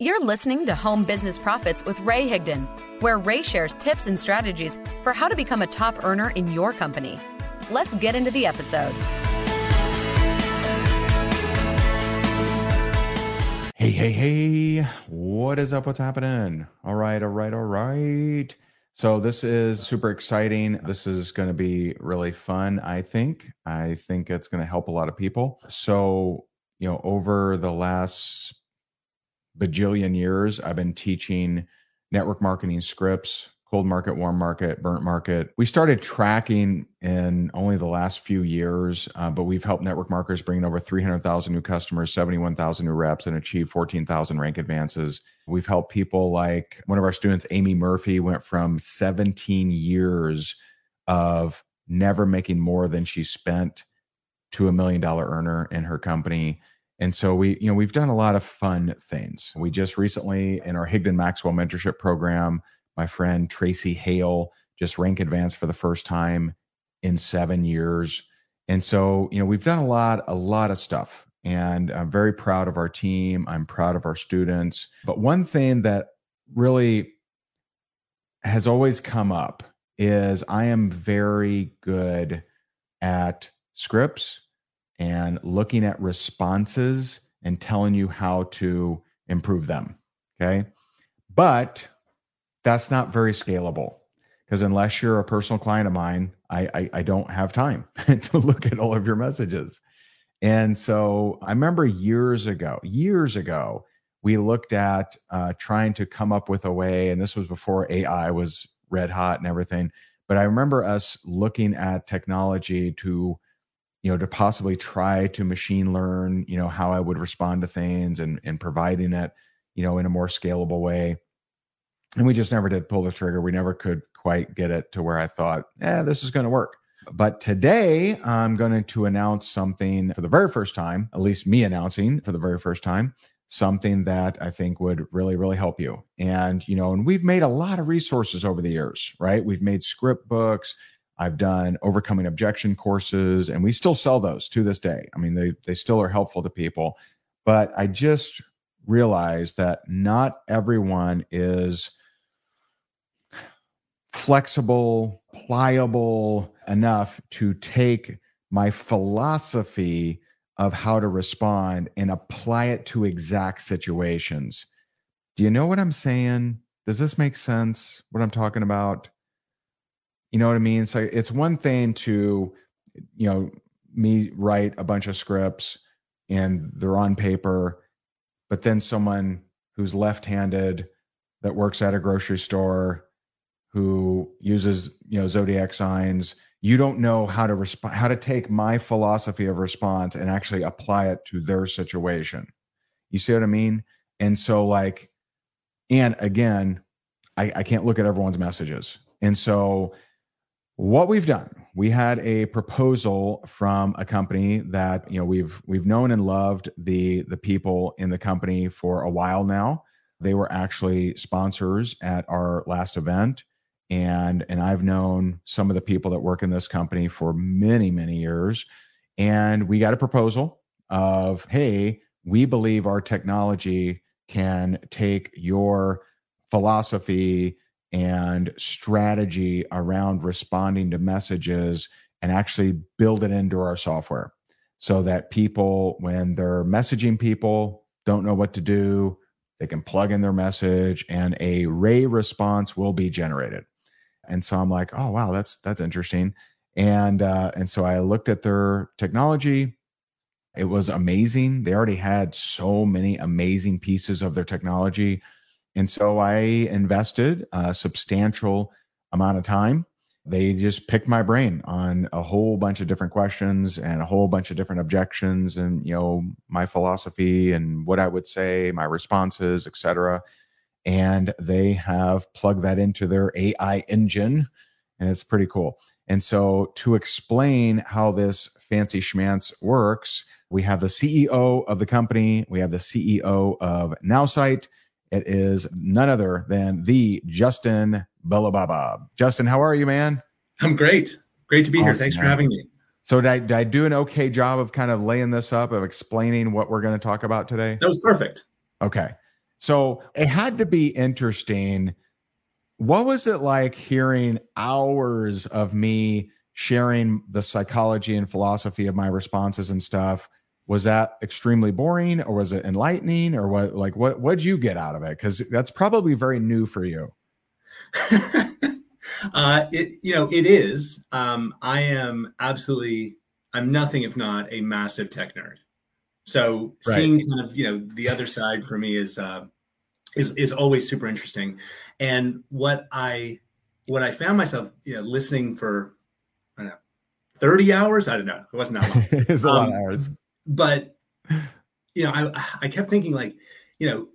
You're listening to Home Business Profits with Ray Higdon, where Ray shares tips and strategies for how to become a top earner in your company. Let's get into the episode. Hey, hey, hey, what is up? What's happening? All right, all right, all right. So, this is super exciting. This is going to be really fun, I think. I think it's going to help a lot of people. So, you know, over the last bajillion years, I've been teaching network marketing scripts, cold market, warm market, burnt market. We started tracking in only the last few years, uh, but we've helped network marketers bring in over 300,000 new customers, 71,000 new reps, and achieve 14,000 rank advances. We've helped people like one of our students, Amy Murphy, went from 17 years of never making more than she spent to a million dollar earner in her company. And so we, you know, we've done a lot of fun things. We just recently in our Higdon Maxwell mentorship program, my friend Tracy Hale just rank advanced for the first time in seven years. And so, you know, we've done a lot, a lot of stuff. And I'm very proud of our team. I'm proud of our students. But one thing that really has always come up is I am very good at scripts and looking at responses and telling you how to improve them. Okay. But that's not very scalable because unless you're a personal client of mine, I, I, I don't have time to look at all of your messages. And so I remember years ago, years ago, we looked at uh, trying to come up with a way, and this was before AI was red hot and everything. But I remember us looking at technology to, you know, to possibly try to machine learn, you know, how I would respond to things and and providing it, you know, in a more scalable way and we just never did pull the trigger. We never could quite get it to where I thought, yeah, this is going to work. But today I'm going to announce something for the very first time, at least me announcing for the very first time, something that I think would really, really help you. And, you know, and we've made a lot of resources over the years, right? We've made script books. I've done overcoming objection courses, and we still sell those to this day. I mean, they, they still are helpful to people. But I just realized that not everyone is flexible, pliable enough to take my philosophy of how to respond and apply it to exact situations. Do you know what I'm saying? Does this make sense? What I'm talking about? You know what I mean? So it's one thing to, you know, me write a bunch of scripts and they're on paper, but then someone who's left handed that works at a grocery store who uses you know zodiac signs you don't know how to respond how to take my philosophy of response and actually apply it to their situation. You see what i mean? And so like and again i, I can't look at everyone's messages. And so what we've done we had a proposal from a company that you know we've we've known and loved the the people in the company for a while now. They were actually sponsors at our last event and and I've known some of the people that work in this company for many many years. And we got a proposal of hey we believe our technology can take your philosophy and strategy around responding to messages and actually build it into our software so that people when they're messaging people don't know what to do they can plug in their message and a ray response will be generated. And so i'm like oh wow that's that's interesting. And uh, and so i looked at their technology. It was amazing. They already had so many amazing pieces of their technology and so i invested a substantial amount of time. They just picked my brain on a whole bunch of different questions and a whole bunch of different objections and you know my philosophy and what i would say my responses etc and they have plugged that into their ai engine and it's pretty cool. And so to explain how this fancy schmance works we have the ceo of the company we have the ceo of nowsight it is none other than the justin Belobaba. Justin, how are you, man? I'm great. Great to be awesome, here. Thanks man. for having me. So did I, did I do an okay job of kind of laying this up, of explaining what we're going to talk about today? That was perfect. Okay. So it had to be interesting. What was it like hearing hours of me sharing the psychology and philosophy of my responses and stuff? Was that extremely boring or was it enlightening or what like what what'd you get out of it? Because that's probably very new for you. uh, it you know it is. Um, I am absolutely. I'm nothing if not a massive tech nerd. So right. seeing kind of you know the other side for me is uh, is is always super interesting. And what I what I found myself you know listening for I don't know 30 hours. I don't know. It wasn't that long. it's a um, lot of um, hours. But you know, I I kept thinking like you know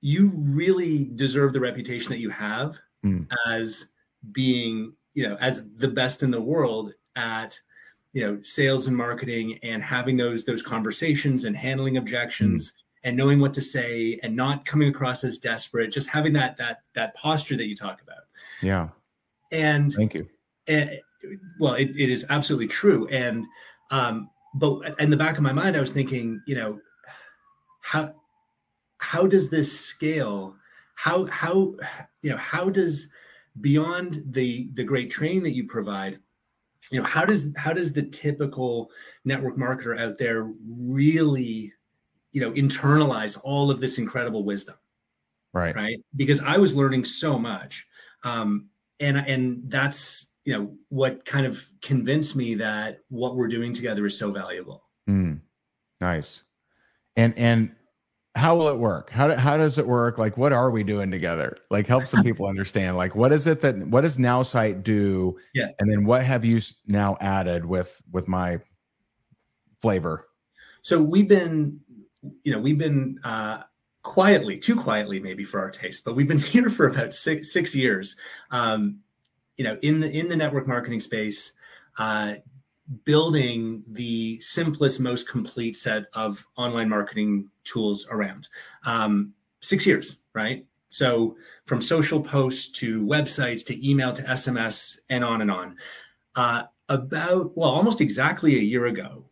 you really deserve the reputation that you have mm. as being you know as the best in the world at you know sales and marketing and having those those conversations and handling objections mm. and knowing what to say and not coming across as desperate just having that that that posture that you talk about yeah and thank you and well it, it is absolutely true and um but in the back of my mind i was thinking you know how how does this scale? How how you know how does beyond the the great training that you provide you know how does how does the typical network marketer out there really you know internalize all of this incredible wisdom? Right. Right? Because i was learning so much. Um and and that's you know what kind of convinced me that what we're doing together is so valuable mm, nice and and how will it work? How, do, how does it work? Like, what are we doing together? Like, help some people understand. Like, what is it that what does NowSight do? Yeah, and then what have you now added with with my flavor? So we've been, you know, we've been uh, quietly, too quietly, maybe for our taste, but we've been here for about six six years. Um, you know, in the in the network marketing space, uh, building the simplest, most complete set of online marketing tools around. Um, six years, right? So from social posts to websites to email to SMS and on and on. Uh, about well, almost exactly a year ago,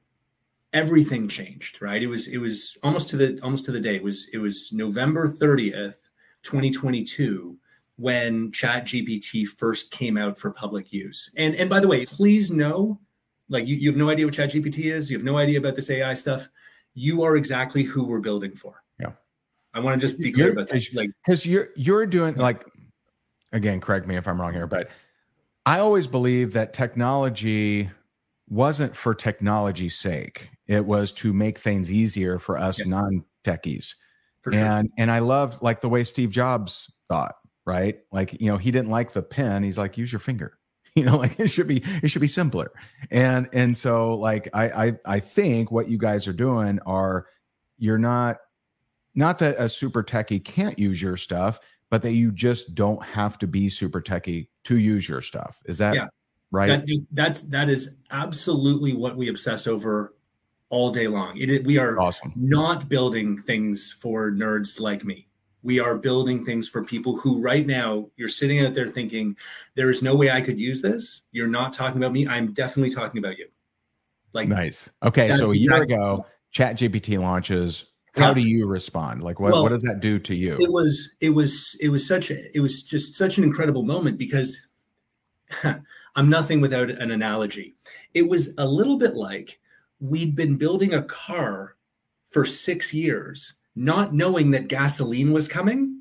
everything changed. Right? It was it was almost to the almost to the day. It was it was November thirtieth, twenty twenty two when ChatGPT first came out for public use. And and by the way, please know like you, you have no idea what ChatGPT is, you have no idea about this AI stuff. You are exactly who we're building for. Yeah. I want to just be clear you're, about that. Like because you're you're doing like again, correct me if I'm wrong here, but I always believe that technology wasn't for technology's sake. It was to make things easier for us yeah. non-techies. Sure. And and I love like the way Steve Jobs thought, right? Like, you know, he didn't like the pen. He's like, use your finger you know like it should be it should be simpler and and so like I, I i think what you guys are doing are you're not not that a super techie can't use your stuff but that you just don't have to be super techie to use your stuff is that yeah. right that, that's that is absolutely what we obsess over all day long it, we are awesome. not building things for nerds like me we are building things for people who right now you're sitting out there thinking there is no way i could use this. You're not talking about me. I'm definitely talking about you. Like nice. Okay so a year ago chat gpt launches. How do you respond? Like what, well, what does that do to you? it was it was it was such a it was just such an incredible moment because i'm nothing without an analogy. It was a little bit like we'd been building a car for six years not knowing that gasoline was coming.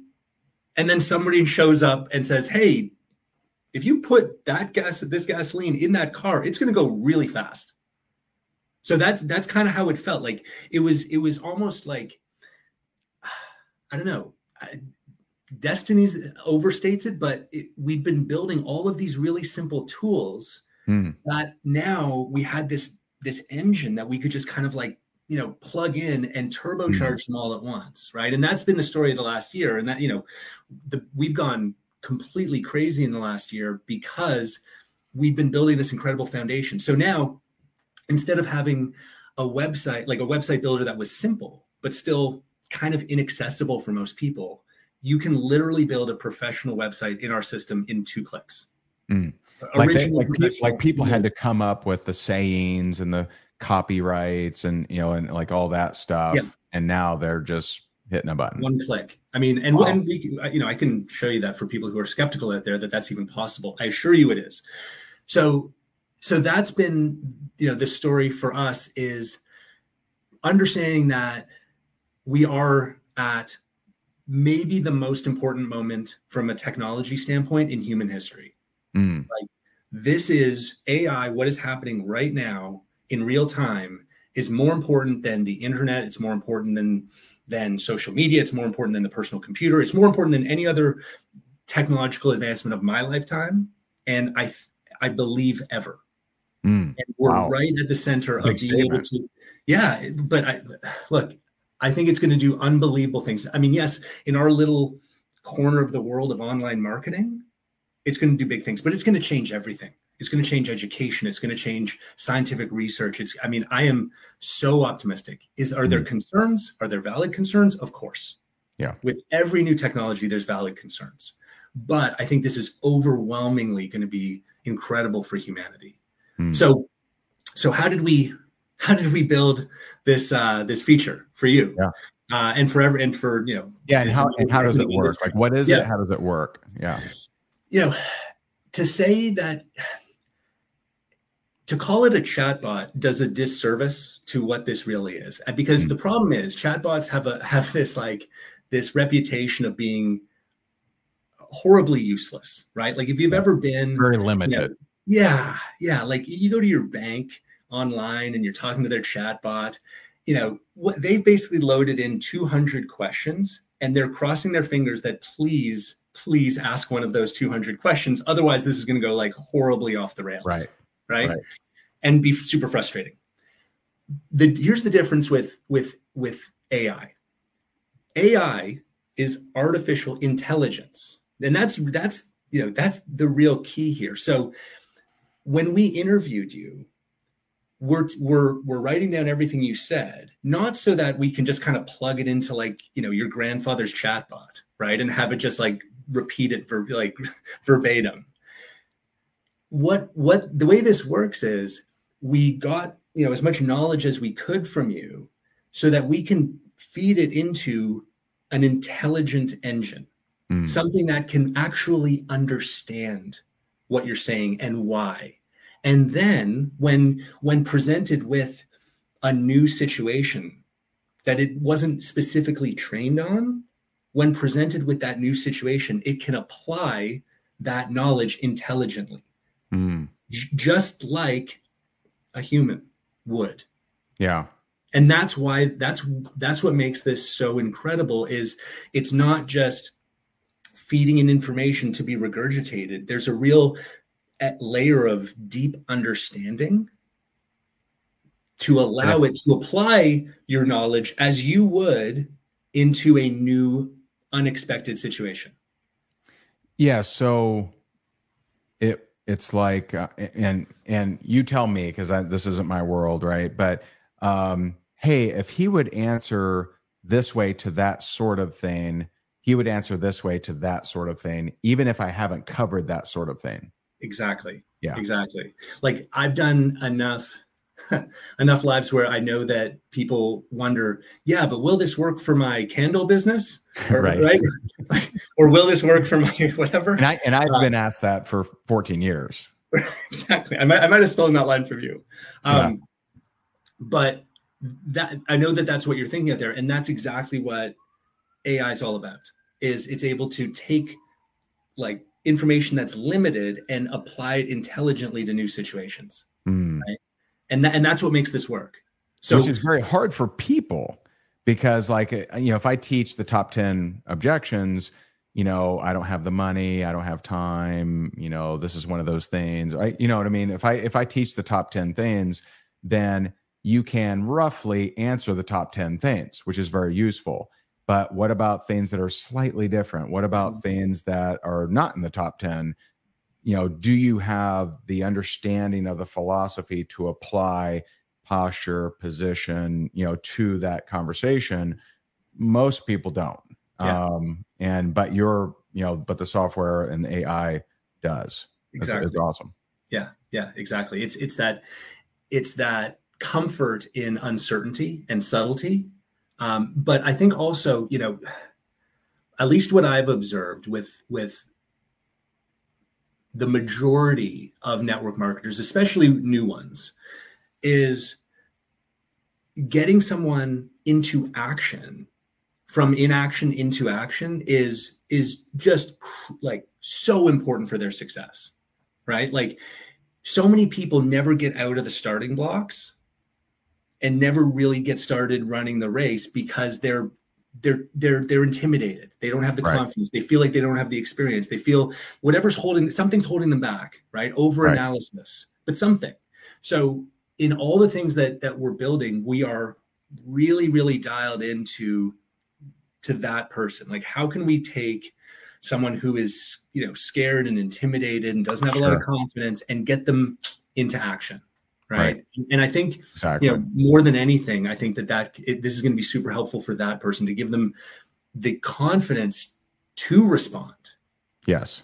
And then somebody shows up and says, Hey, if you put that gas, this gasoline in that car, it's going to go really fast. So that's that's kind of how it felt. Like it was it was almost like I don't know. Destiny's overstates it, but it, we've been building all of these really simple tools mm. that now we had this this engine that we could just kind of like you know plug in and turbocharge mm. them all at once, right? And that's been the story of the last year. And that you know, the, we've gone completely crazy in the last year because we've been building this incredible foundation. So now instead of having a website like a website builder that was simple but still kind of inaccessible for most people you can literally build a professional website in our system in two clicks mm. like, they, like, like, people had to come up with the sayings and the copyrights and you know and like all that stuff yeah. and now they're just hitting a button one click i mean and, wow. and we you know i can show you that for people who are skeptical out there that that's even possible i assure you it is so so that's been you know the story for us is understanding that we are at maybe the most important moment from a technology standpoint in human history mm. like this is ai what is happening right now in real time is more important than the internet it's more important than than social media it's more important than the personal computer it's more important than any other technological advancement of my lifetime and i i believe ever Mm, and we're wow. right at the center Big of being statement. able to, yeah. But I look, I think it's going to do unbelievable things. I mean, yes, in our little corner of the world of online marketing, it's going to do big things, but it's going to change everything. It's going to change education. It's going to change scientific research. It's, I mean, I am so optimistic. Is are there mm. concerns? Are there valid concerns? Of course. Yeah. With every new technology, there's valid concerns. But I think this is overwhelmingly going to be incredible for humanity. Hmm. So, so how did we how did we build this uh, this feature for you? Yeah. Uh, and forever and for you know yeah and how and how does it work like what is yeah. it how does it work yeah you know to say that to call it a chatbot does a disservice to what this really is because mm. the problem is chatbots have a have this like this reputation of being horribly useless right like if you've ever been very limited you know, yeah, yeah. Like you go to your bank online and you're talking to their chatbot. You know, what they basically loaded in 200 questions and they're crossing their fingers that please, please ask one of those 200 questions. Otherwise, this is going to go like horribly off the rails. Right. Right. right. And be super frustrating. The here's the difference with with with AI. AI is artificial intelligence. And that's that's you know that's the real key here. So when we interviewed you, we're we're we're writing down everything you said, not so that we can just kind of plug it into like you know your grandfather's chatbot, right, and have it just like repeat it for like verbatim. What what the way this works is we got you know as much knowledge as we could from you, so that we can feed it into an intelligent engine, mm. something that can actually understand what you're saying and why. And then when when presented with a new situation that it wasn't specifically trained on, when presented with that new situation, it can apply that knowledge intelligently. Mm. J- just like a human would. Yeah. And that's why that's that's what makes this so incredible is it's not just feeding in information to be regurgitated. There's a real eh, layer of deep understanding to allow it to apply your knowledge as you would into a new unexpected situation. Yeah, so it it's like uh, and and you tell me because this isn't my world, right? But um hey, if he would answer this way to that sort of thing, he would answer this way to that sort of thing, even if I haven't covered that sort of thing. Exactly. Yeah. Exactly. Like I've done enough enough lives where I know that people wonder, yeah, but will this work for my candle business? Or, right. right? or will this work for my whatever? And I and I've uh, been asked that for 14 years. exactly. I might I might have stolen that line from you. Um, yeah. but that I know that that's what you're thinking out there, and that's exactly what AI is all about. Is it's able to take like information that's limited and apply it intelligently to new situations? And that, and that's what makes this work. So, which is very hard for people because, like, uh, you know, if I teach the top ten objections, you know, I don't have the money, I don't have time, you know, this is one of those things, right? You know what I mean? If I if I teach the top ten things, then you can roughly answer the top 10 things, which is very useful. But what about things that are slightly different? What about mm-hmm. things that are not in the top 10? You know, do you have the understanding of the philosophy to apply posture, position, you know, to that conversation? Most people don't. Yeah. Um, and but you're, you know, but the software and the AI does. Exactly. It's, it's awesome. Yeah, yeah, exactly. It's it's that it's that comfort in uncertainty and subtlety. Um, but I think also, you know, at least what I've observed with with the majority of network marketers, especially new ones, is getting someone into action from inaction into action is is just like so important for their success right? Like so many people never get out of the starting blocks and never really get started running the race because they're they're they're they're intimidated. They don't have the right. confidence. They feel like they don't have the experience. They feel whatever's holding something's holding them back, right? Over analysis, right. but something. So in all the things that that we're building, we are really really dialed into to that person. Like how can we take someone who is, you know, scared and intimidated and doesn't have sure. a lot of confidence and get them into action? Right? right. And I think exactly. you know more than anything, I think that that it, this is going to be super helpful for that person to give them the confidence to respond. Yes,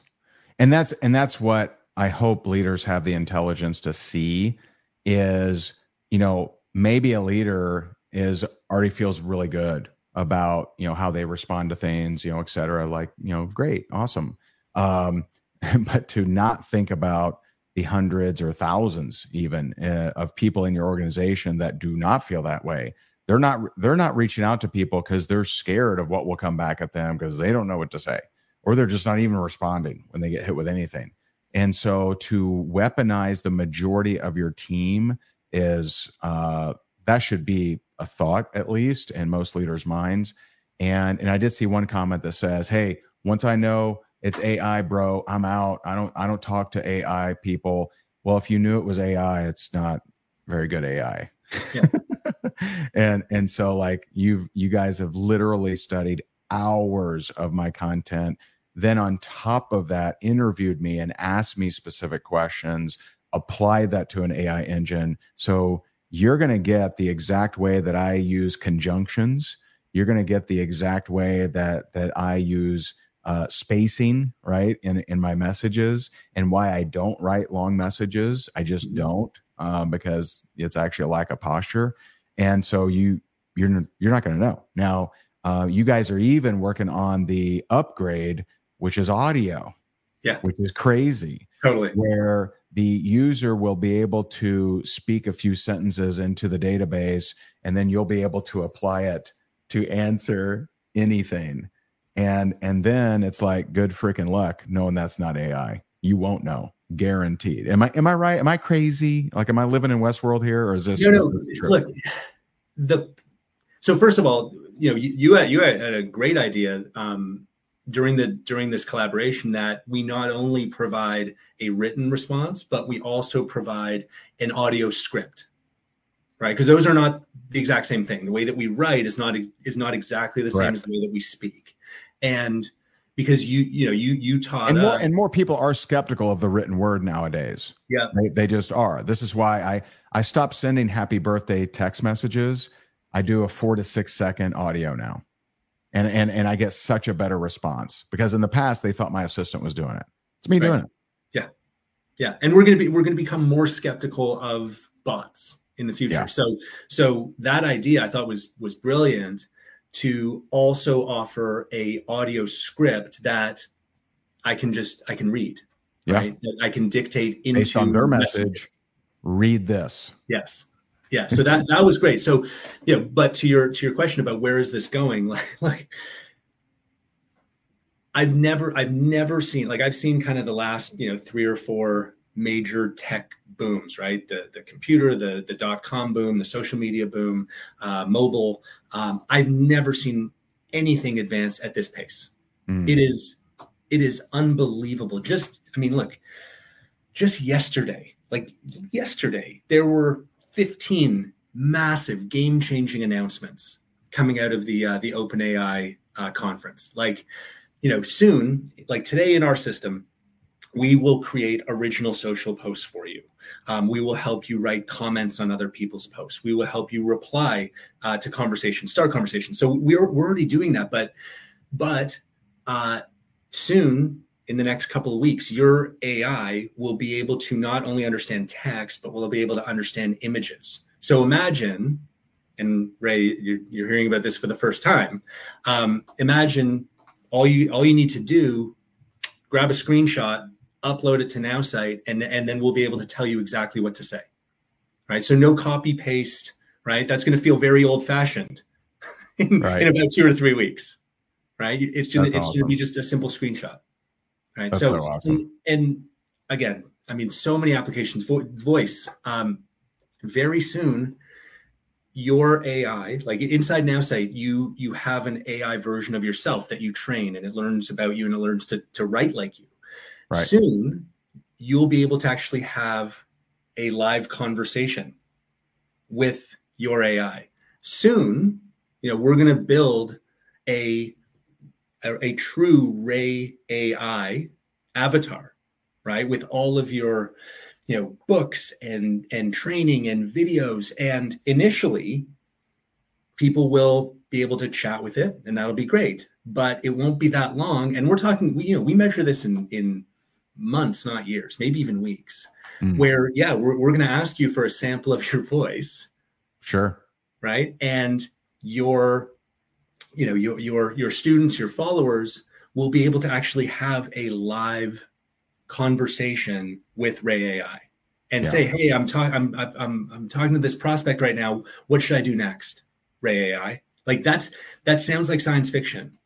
and that's and that's what I hope leaders have the intelligence to see is you know maybe a leader is already feels really good about you know how they respond to things you know et cetera like you know great awesome um but to not think about the hundreds or thousands even uh, of people in your organization that do not feel that way. They're not they're not reaching out to people because they're scared of what will come back at them because they don't know what to say or they're just not even responding when they get hit with anything. And so to weaponize the majority of your team is uh, that should be a thought at least in most leaders minds. And and i did see one comment that says hey once i know it's AI, bro. I'm out. I don't I don't talk to AI people. Well, if you knew it was AI, it's not very good AI. Yeah. and and so like you've you guys have literally studied hours of my content then on top of that interviewed me and asked me specific questions applied that to an ai engine so you're going to get the exact way that i use conjunctions you're going to get the exact way that that i use uh, spacing right in in my messages and why I don't write long messages. I just mm-hmm. don't um, because it's actually a lack of posture, and so you you're you're not going to know. Now uh, you guys are even working on the upgrade, which is audio, yeah, which is crazy, totally where the user will be able to speak a few sentences into the database and then you'll be able to apply it to answer anything and and then it's like good freaking luck knowing that's not ai you won't know. Guaranteed. Am i am i right? Am i crazy? Like am i living in westworld here or is this no no. look the so first of all you know you, you had you had a great idea um, during the during this collaboration that we not only provide a written response but we also provide an audio script right? Because those are not the exact same thing. The way that we write is not is not exactly the same as the way that we speak and because you you know you you taught and more, uh, and more people are skeptical of the written word nowadays. Yeah. They, they just are. This is why i i stopped sending happy birthday text messages. I do a four to six second audio now. And and and i get such a better response because in the past they thought my assistant was doing it. It's me right. doing it. Yeah. Yeah. And we're gonna be we're gonna become more skeptical of bots in the future. Yeah. so so that idea i thought was was brilliant to also offer a audio script that I can just I can read. Yeah. Right. That I can dictate into based on their message. message. Read this. Yes. yeah. So that that was great. So, you know, but to your to your question about where is this going, like like I've never I've never seen like I've seen kind of the last you know three or four major tech booms, right? The the computer, the the dot com boom, the social media boom, uh, mobile. Um, I've never seen anything advance at this pace. Mm. It is it is unbelievable. Just I mean, look, just yesterday, like yesterday, there were 15 massive game-changing announcements coming out of the uh, the OpenAI uh, conference. Like, you know, soon, like today in our system, we will create original social posts for you. Um, we will help you write comments on other people's posts. We will help you reply uh, to conversations, start conversations. So we're, we're already doing that, but but uh, soon in the next couple of weeks, your AI will be able to not only understand text, but will be able to understand images. So imagine, and Ray, you're, you're hearing about this for the first time. Um, imagine all you all you need to do, grab a screenshot, upload it to NowSite, and and then we'll be able to tell you exactly what to say. Right. So no copy paste. Right. That's going to feel very old fashioned in, right. in about two or three weeks right? It's just it's awesome. going to be just a simple screenshot, right? That's so, so awesome. and, and, again, I mean, so many applications. Vo- voice. Um, very soon, your AI, like inside now site, you you have an AI version of yourself that you train, and it learns about you and it learns to to write like you. Right. Soon, you'll be able to actually have a live conversation with your AI. Soon, you know, we're going to build a a, a true Ray AI avatar, right? With all of your, you know, books and and training and videos. And initially, people will be able to chat with it, and that'll be great. But it won't be that long. And we're talking, you know, we measure this in in months, not years, maybe even weeks. Mm. Where, yeah, we're we're going to ask you for a sample of your voice. Sure. Right. And your you know your your your students your followers will be able to actually have a live conversation with ray ai and yeah. say hey i'm talking I'm, I'm i'm talking to this prospect right now what should i do next ray ai like that's that sounds like science fiction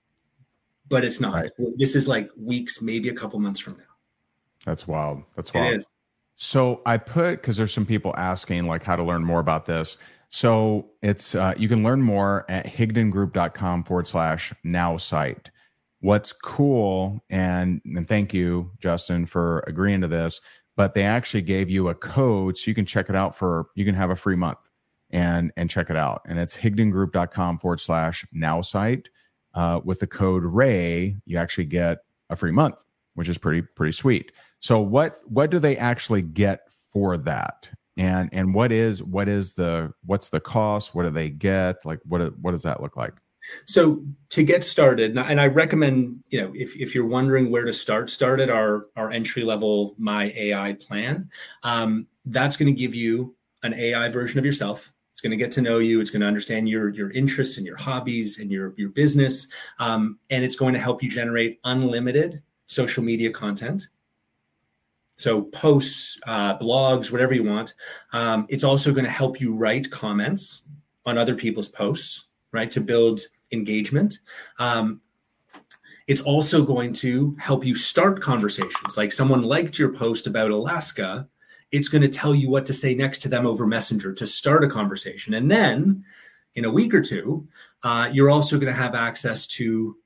but it's not right. this is like weeks maybe a couple months from now that's wild that's wild so i put because there's some people asking like how to learn more about this so it's uh, you can learn more at higdongroup.com forward slash now site. What's cool, and, and thank you, Justin, for agreeing to this, but they actually gave you a code so you can check it out for you can have a free month and and check it out. And it's higdongroup.com forward slash now site. Uh, with the code Ray, you actually get a free month, which is pretty pretty sweet. So what what do they actually get for that? and and what is what is the what's the cost? What do they get? Like what what does that look like? So to get started and i recommend you know if, if you're wondering where to start start at our our entry level my ai plan. Um, that's going to give you an ai version of yourself. It's going to get to know you. It's going to understand your your interests and your hobbies and your your business. Um, and it's going to help you generate unlimited social media content so posts, uh, blogs, whatever you want. Um, it's also going to help you write comments on other people's posts, right, to build engagement. Um, it's also going to help you start conversations. Like someone liked your post about Alaska, it's going to tell you what to say next to them over Messenger to start a conversation. And then in a week or two, uh, you're also going to have access to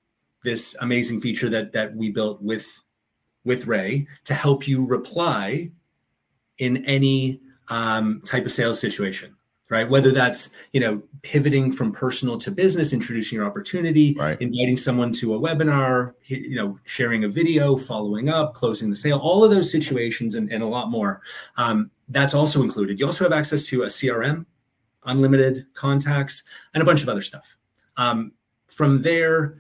this amazing feature that that we built with with Ray to help you reply in any um, type of sales situation right? Whether that's you know pivoting from personal to business introducing your opportunity right. inviting someone to a webinar you know sharing a video following up closing the sale all of those situations and, and a lot more. Um, that's also included. You also have access to a crm unlimited contacts and a bunch of other stuff. Um, from there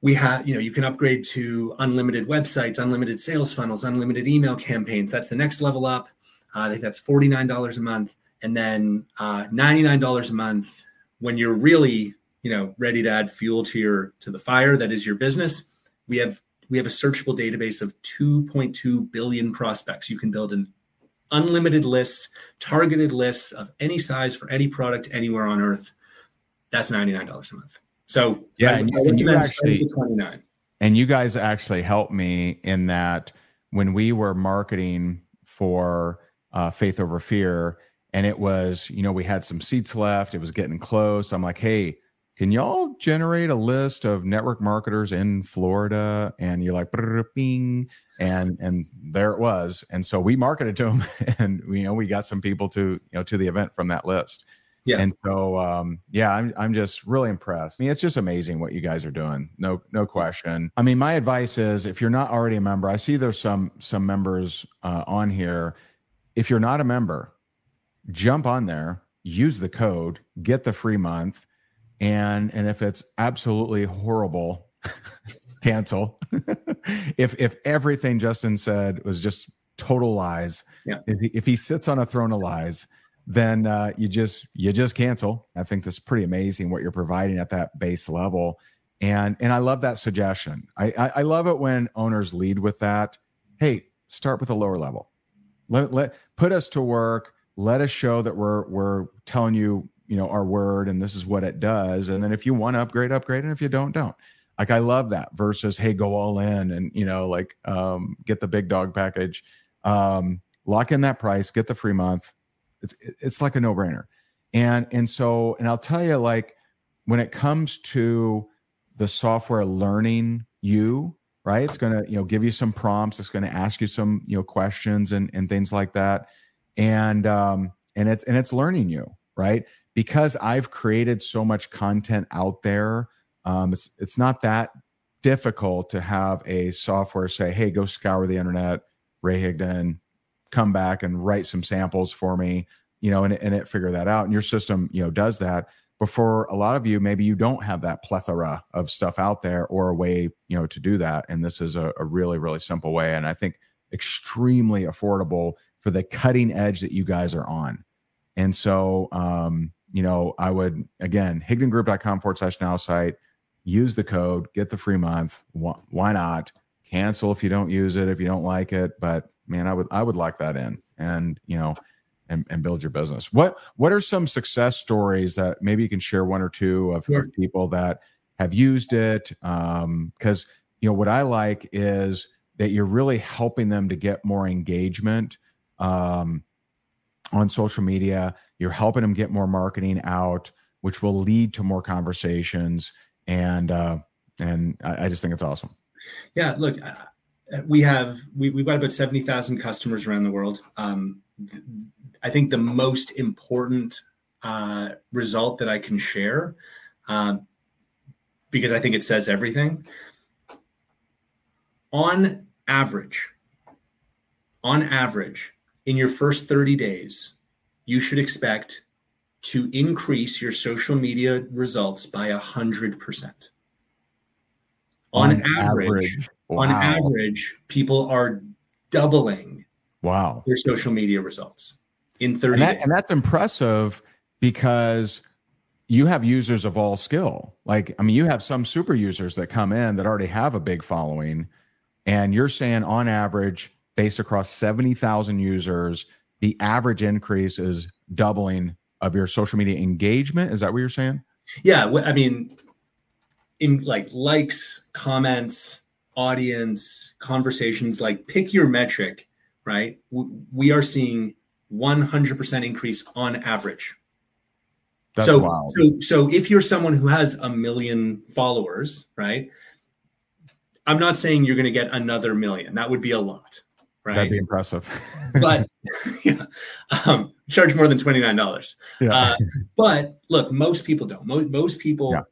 we have you know you can upgrade to unlimited websites unlimited sales funnels unlimited email campaigns. That's the next level up. Uh, i think that's $49 a month. And then uh, $99 a month when you're really you know ready to add fuel to your to the fire that is your business. We have we have a searchable database of 2.2 billion prospects. You can build an unlimited lists, targeted lists of any size for any product anywhere on earth. That's $99 a month. So yeah, I, and, I and you actually And you guys actually helped me in that when we were marketing for uh, Faith Over Fear, and it was, you know, we had some seats left. It was getting close. I'm like, hey, can y'all generate a list of network marketers in Florida? And you're like, bing, and and there it was. And so we marketed to them, and you know, we got some people to you know to the event from that list. Yeah. And so, um, yeah, I'm I'm just really impressed. I mean, it's just amazing what you guys are doing. No, no question. I mean, my advice is if you're not already a member, I see there's some some members uh, on here. If you're not a member, jump on there, use the code, get the free month, and and if it's absolutely horrible, cancel. if if everything Justin said was just total lies, yeah. if, he, if he sits on a throne of lies then uh, you just you just cancel. I think that's pretty amazing what you're providing at that base level, and and I love that suggestion. I I, I love it when owners lead with that. Hey, start with a lower level. Let let put us to work. Let us show that we're we're telling you you know our word and this is what it does. And then if you want to upgrade, upgrade, and if you don't, don't. Like I love that versus hey, go all in and you know like um, get the big dog package. Um, lock in that price, get the free month, it's it's like a no brainer. And and so and I'll tell you like when it comes to the software learning you right it's going to you know give you some prompts it's going to ask you some you know questions and and things like that and um and it's and it's learning you right because i've created so much content out there um it's it's not that difficult to have a software say hey go scour the internet ray higdon come back and write some samples for me, you know, and, and it figure that out. And your system, you know, does that. But for a lot of you, maybe you don't have that plethora of stuff out there or a way, you know, to do that. And this is a, a really, really simple way. And I think extremely affordable for the cutting edge that you guys are on. And so, um, you know, I would again, higdongroup.com forward slash now site, use the code, get the free month. Why not? Cancel if you don't use it, if you don't like it. But man, I would I would lock that in and you know and, and build your business. What what are some success stories that maybe you can share one or two of, of people that have used it? Because um, you know what I like is that you're really helping them to get more engagement um, on social media. You're helping them get more marketing out, which will lead to more conversations. And uh, and I, I just think it's awesome. Yeah, look, we have we, have got about 70,000 customers around the world. Um, th- I think the most important uh, result that I can share, uh, because I think it says everything. On average, on average, in your first 30 days, you should expect to increase your social media results by a hundred percent. On, on average, average Wow. On average, people are doubling wow their social media results in 30 and, that, and that's impressive because you have users of all skill. Like, I mean, you have some super users that come in that already have a big following, and you're saying on average, based across 70,000 users, the average increase is doubling of your social media engagement. Is that what you're saying? Yeah. I mean, in like likes, comments, audience conversations like pick your metric right? We are seeing 100% increase on average. That's so, wild. so so if you're someone who has a million followers right i'm not saying you're going to get another million. That would be a lot right? That'd be impressive. But yeah um, charge more than $29 yeah. Uh, but look most people don't. Most, most people yeah.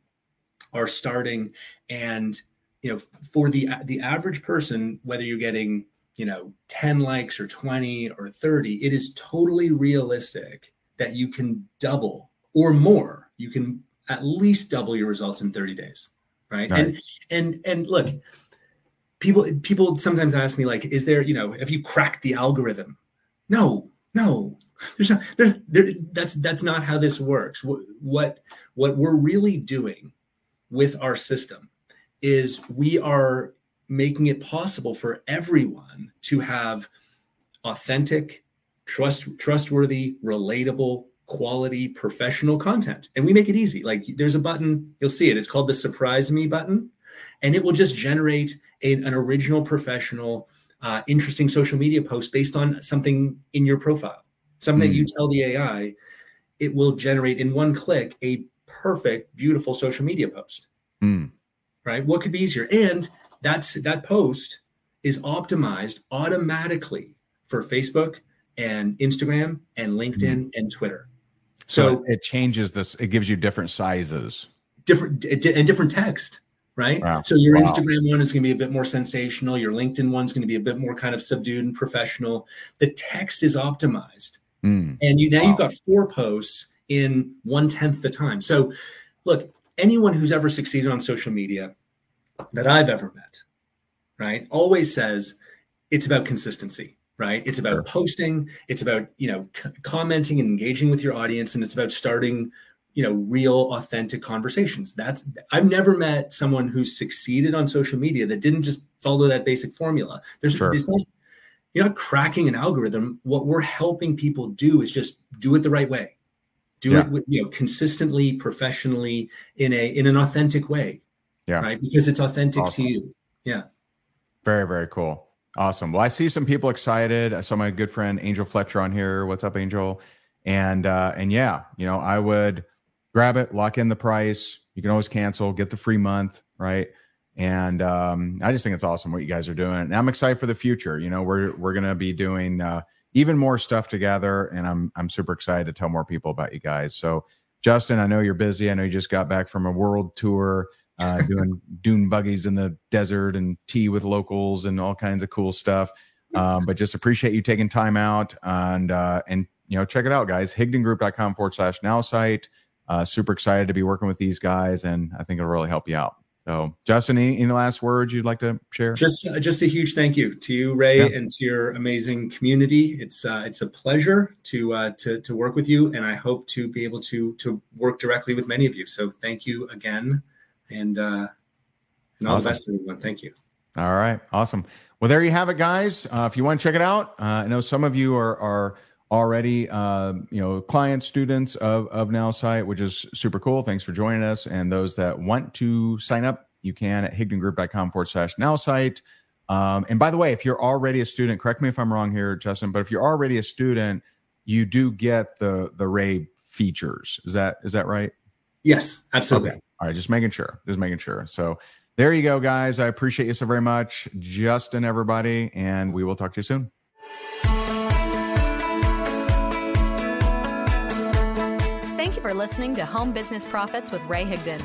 are starting and you know for the the average person whether you're getting you know 10 likes or 20 or 30 it is totally realistic that you can double or more. You can at least double your results in 30 days right, right. and and and look people people sometimes ask me like is there you know have you cracked the algorithm? No no. There's not there, there that's that's not how this works. What what what we're really doing with our system is we are making it possible for everyone to have authentic, trust trustworthy, relatable, quality, professional content. And we make it easy. Like there's a button, you'll see it. It's called the surprise me button. And it will just generate a, an original, professional, uh, interesting social media post based on something in your profile, something mm. that you tell the AI. It will generate in one click a perfect, beautiful social media post. Mm. Right? What could be easier? And that's that post is optimized automatically for Facebook and Instagram and LinkedIn mm. and Twitter. So, so, it changes this. It gives you different sizes, different and different text, right? Wow. So your wow. Instagram one is going to be a bit more sensational. Your LinkedIn one's going to be a bit more kind of subdued and professional. The text is optimized, mm. and you now wow. you've got four posts in one tenth the time. So, look, anyone who's ever succeeded on social media that I've ever met, right, always says it's about consistency right? It's about sure. posting it's about you know c- commenting and engaging with your audience and it's about starting you know real authentic conversations. That's i've never met someone who's succeeded on social media that didn't just follow that basic formula. There's, sure. there's not you're not cracking an algorithm. What we're helping people do is just do it the right way do yeah. it with you know consistently professionally in a in an authentic way yeah right because it's authentic awesome. to you yeah very very cool Awesome. Well, I see some people excited. I saw my good friend Angel Fletcher on here. What's up, Angel? And uh, and yeah, you know, I would grab it, lock in the price. You can always cancel, get the free month, right? And um, I just think it's awesome what you guys are doing. And I'm excited for the future. You know, we're we're gonna be doing uh, even more stuff together, and I'm I'm super excited to tell more people about you guys. So, Justin, I know you're busy. I know you just got back from a world tour uh, doing dune buggies in the desert and tea with locals and all kinds of cool stuff. Um, but just appreciate you taking time out and uh, and you know check it out, guys. HigdonGroup.com forward slash now site. Uh, super excited to be working with these guys, and I think it'll really help you out. So, Justin, any, any last words you'd like to share? Just, uh, just a huge thank you to you, Ray, yeah. and to your amazing community. It's, uh, it's a pleasure to, uh, to, to work with you, and I hope to be able to, to work directly with many of you. So, thank you again and uh, and all awesome. the best, everyone. Thank you. All right, awesome. Well, there you have it, guys. Uh, if you want to check it out, uh, I know some of you are are already uh, you know clients, students of of NowSite, which is super cool. Thanks for joining us. And those that want to sign up, you can at higdongroup.com forward slash NowSite. Um, and by the way, if you're already a student, correct me if I'm wrong here, Justin, but if you're already a student, you do get the the Ray features. Is that is that right? Yes, absolutely. Okay. All right, just making sure. Just making sure. So there you go, guys. I appreciate you so very much, Justin, everybody, and we will talk to you soon. Thank you for listening to Home Business Profits with Ray Higdon.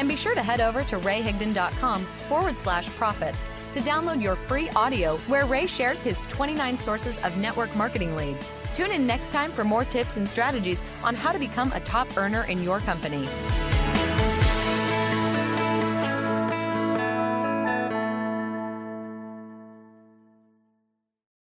And be sure to head over to rayhigdon.com forward slash profits to download your free audio where Ray shares his 29 sources of network marketing leads. Tune in next time for more tips and strategies on how to become a top earner in your company.